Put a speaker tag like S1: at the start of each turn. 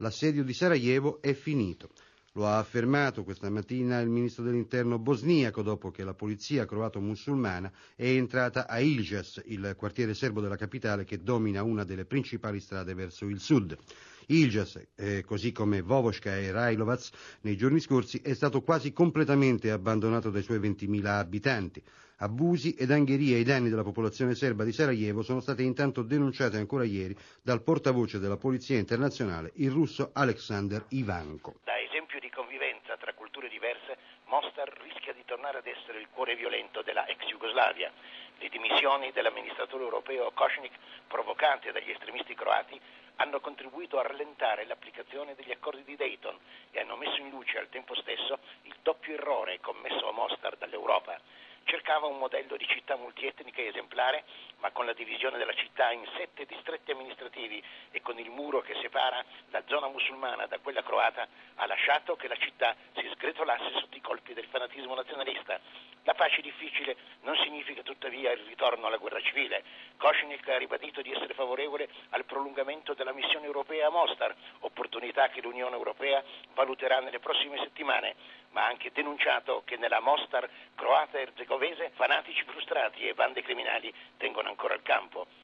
S1: L'assedio di Sarajevo è finito. Lo ha affermato questa mattina il ministro dell'interno bosniaco dopo che la polizia croato-musulmana è entrata a Iljas, il quartiere serbo della capitale che domina una delle principali strade verso il sud. Iljas, eh, così come Vovoška e Rajlovac, nei giorni scorsi è stato quasi completamente abbandonato dai suoi 20.000 abitanti. Abusi ed angherie ai danni della popolazione serba di Sarajevo sono state intanto denunciate ancora ieri dal portavoce della Polizia internazionale, il russo Alexander Ivanko.
S2: Da esempio di convivenza tra culture diverse, Mostar rischia di tornare ad essere il cuore violento della ex Jugoslavia. Le dimissioni dell'amministratore europeo Košnik, provocate dagli estremisti croati, hanno contribuito a rallentare l'applicazione degli accordi di Dayton e hanno messo in luce al tempo stesso il doppio errore commesso a Mostar dall'Europa cercava un modello di città multietnica esemplare, ma con la divisione della città in sette distretti amministrativi e con il muro che separa la zona musulmana da quella croata, ha lasciato che la città si sgretolasse sotto i colpi del fanatismo nazionalista. La pace difficile non significa tuttavia il ritorno alla guerra civile. Koshnik ha ribadito di essere favorevole al prolungamento della missione europea a Mostar, opportunità che l'Unione Europea valuterà nelle prossime settimane, ma ha anche denunciato che nella Mostar croata e erzegovese fanatici frustrati e bande criminali tengono ancora il campo.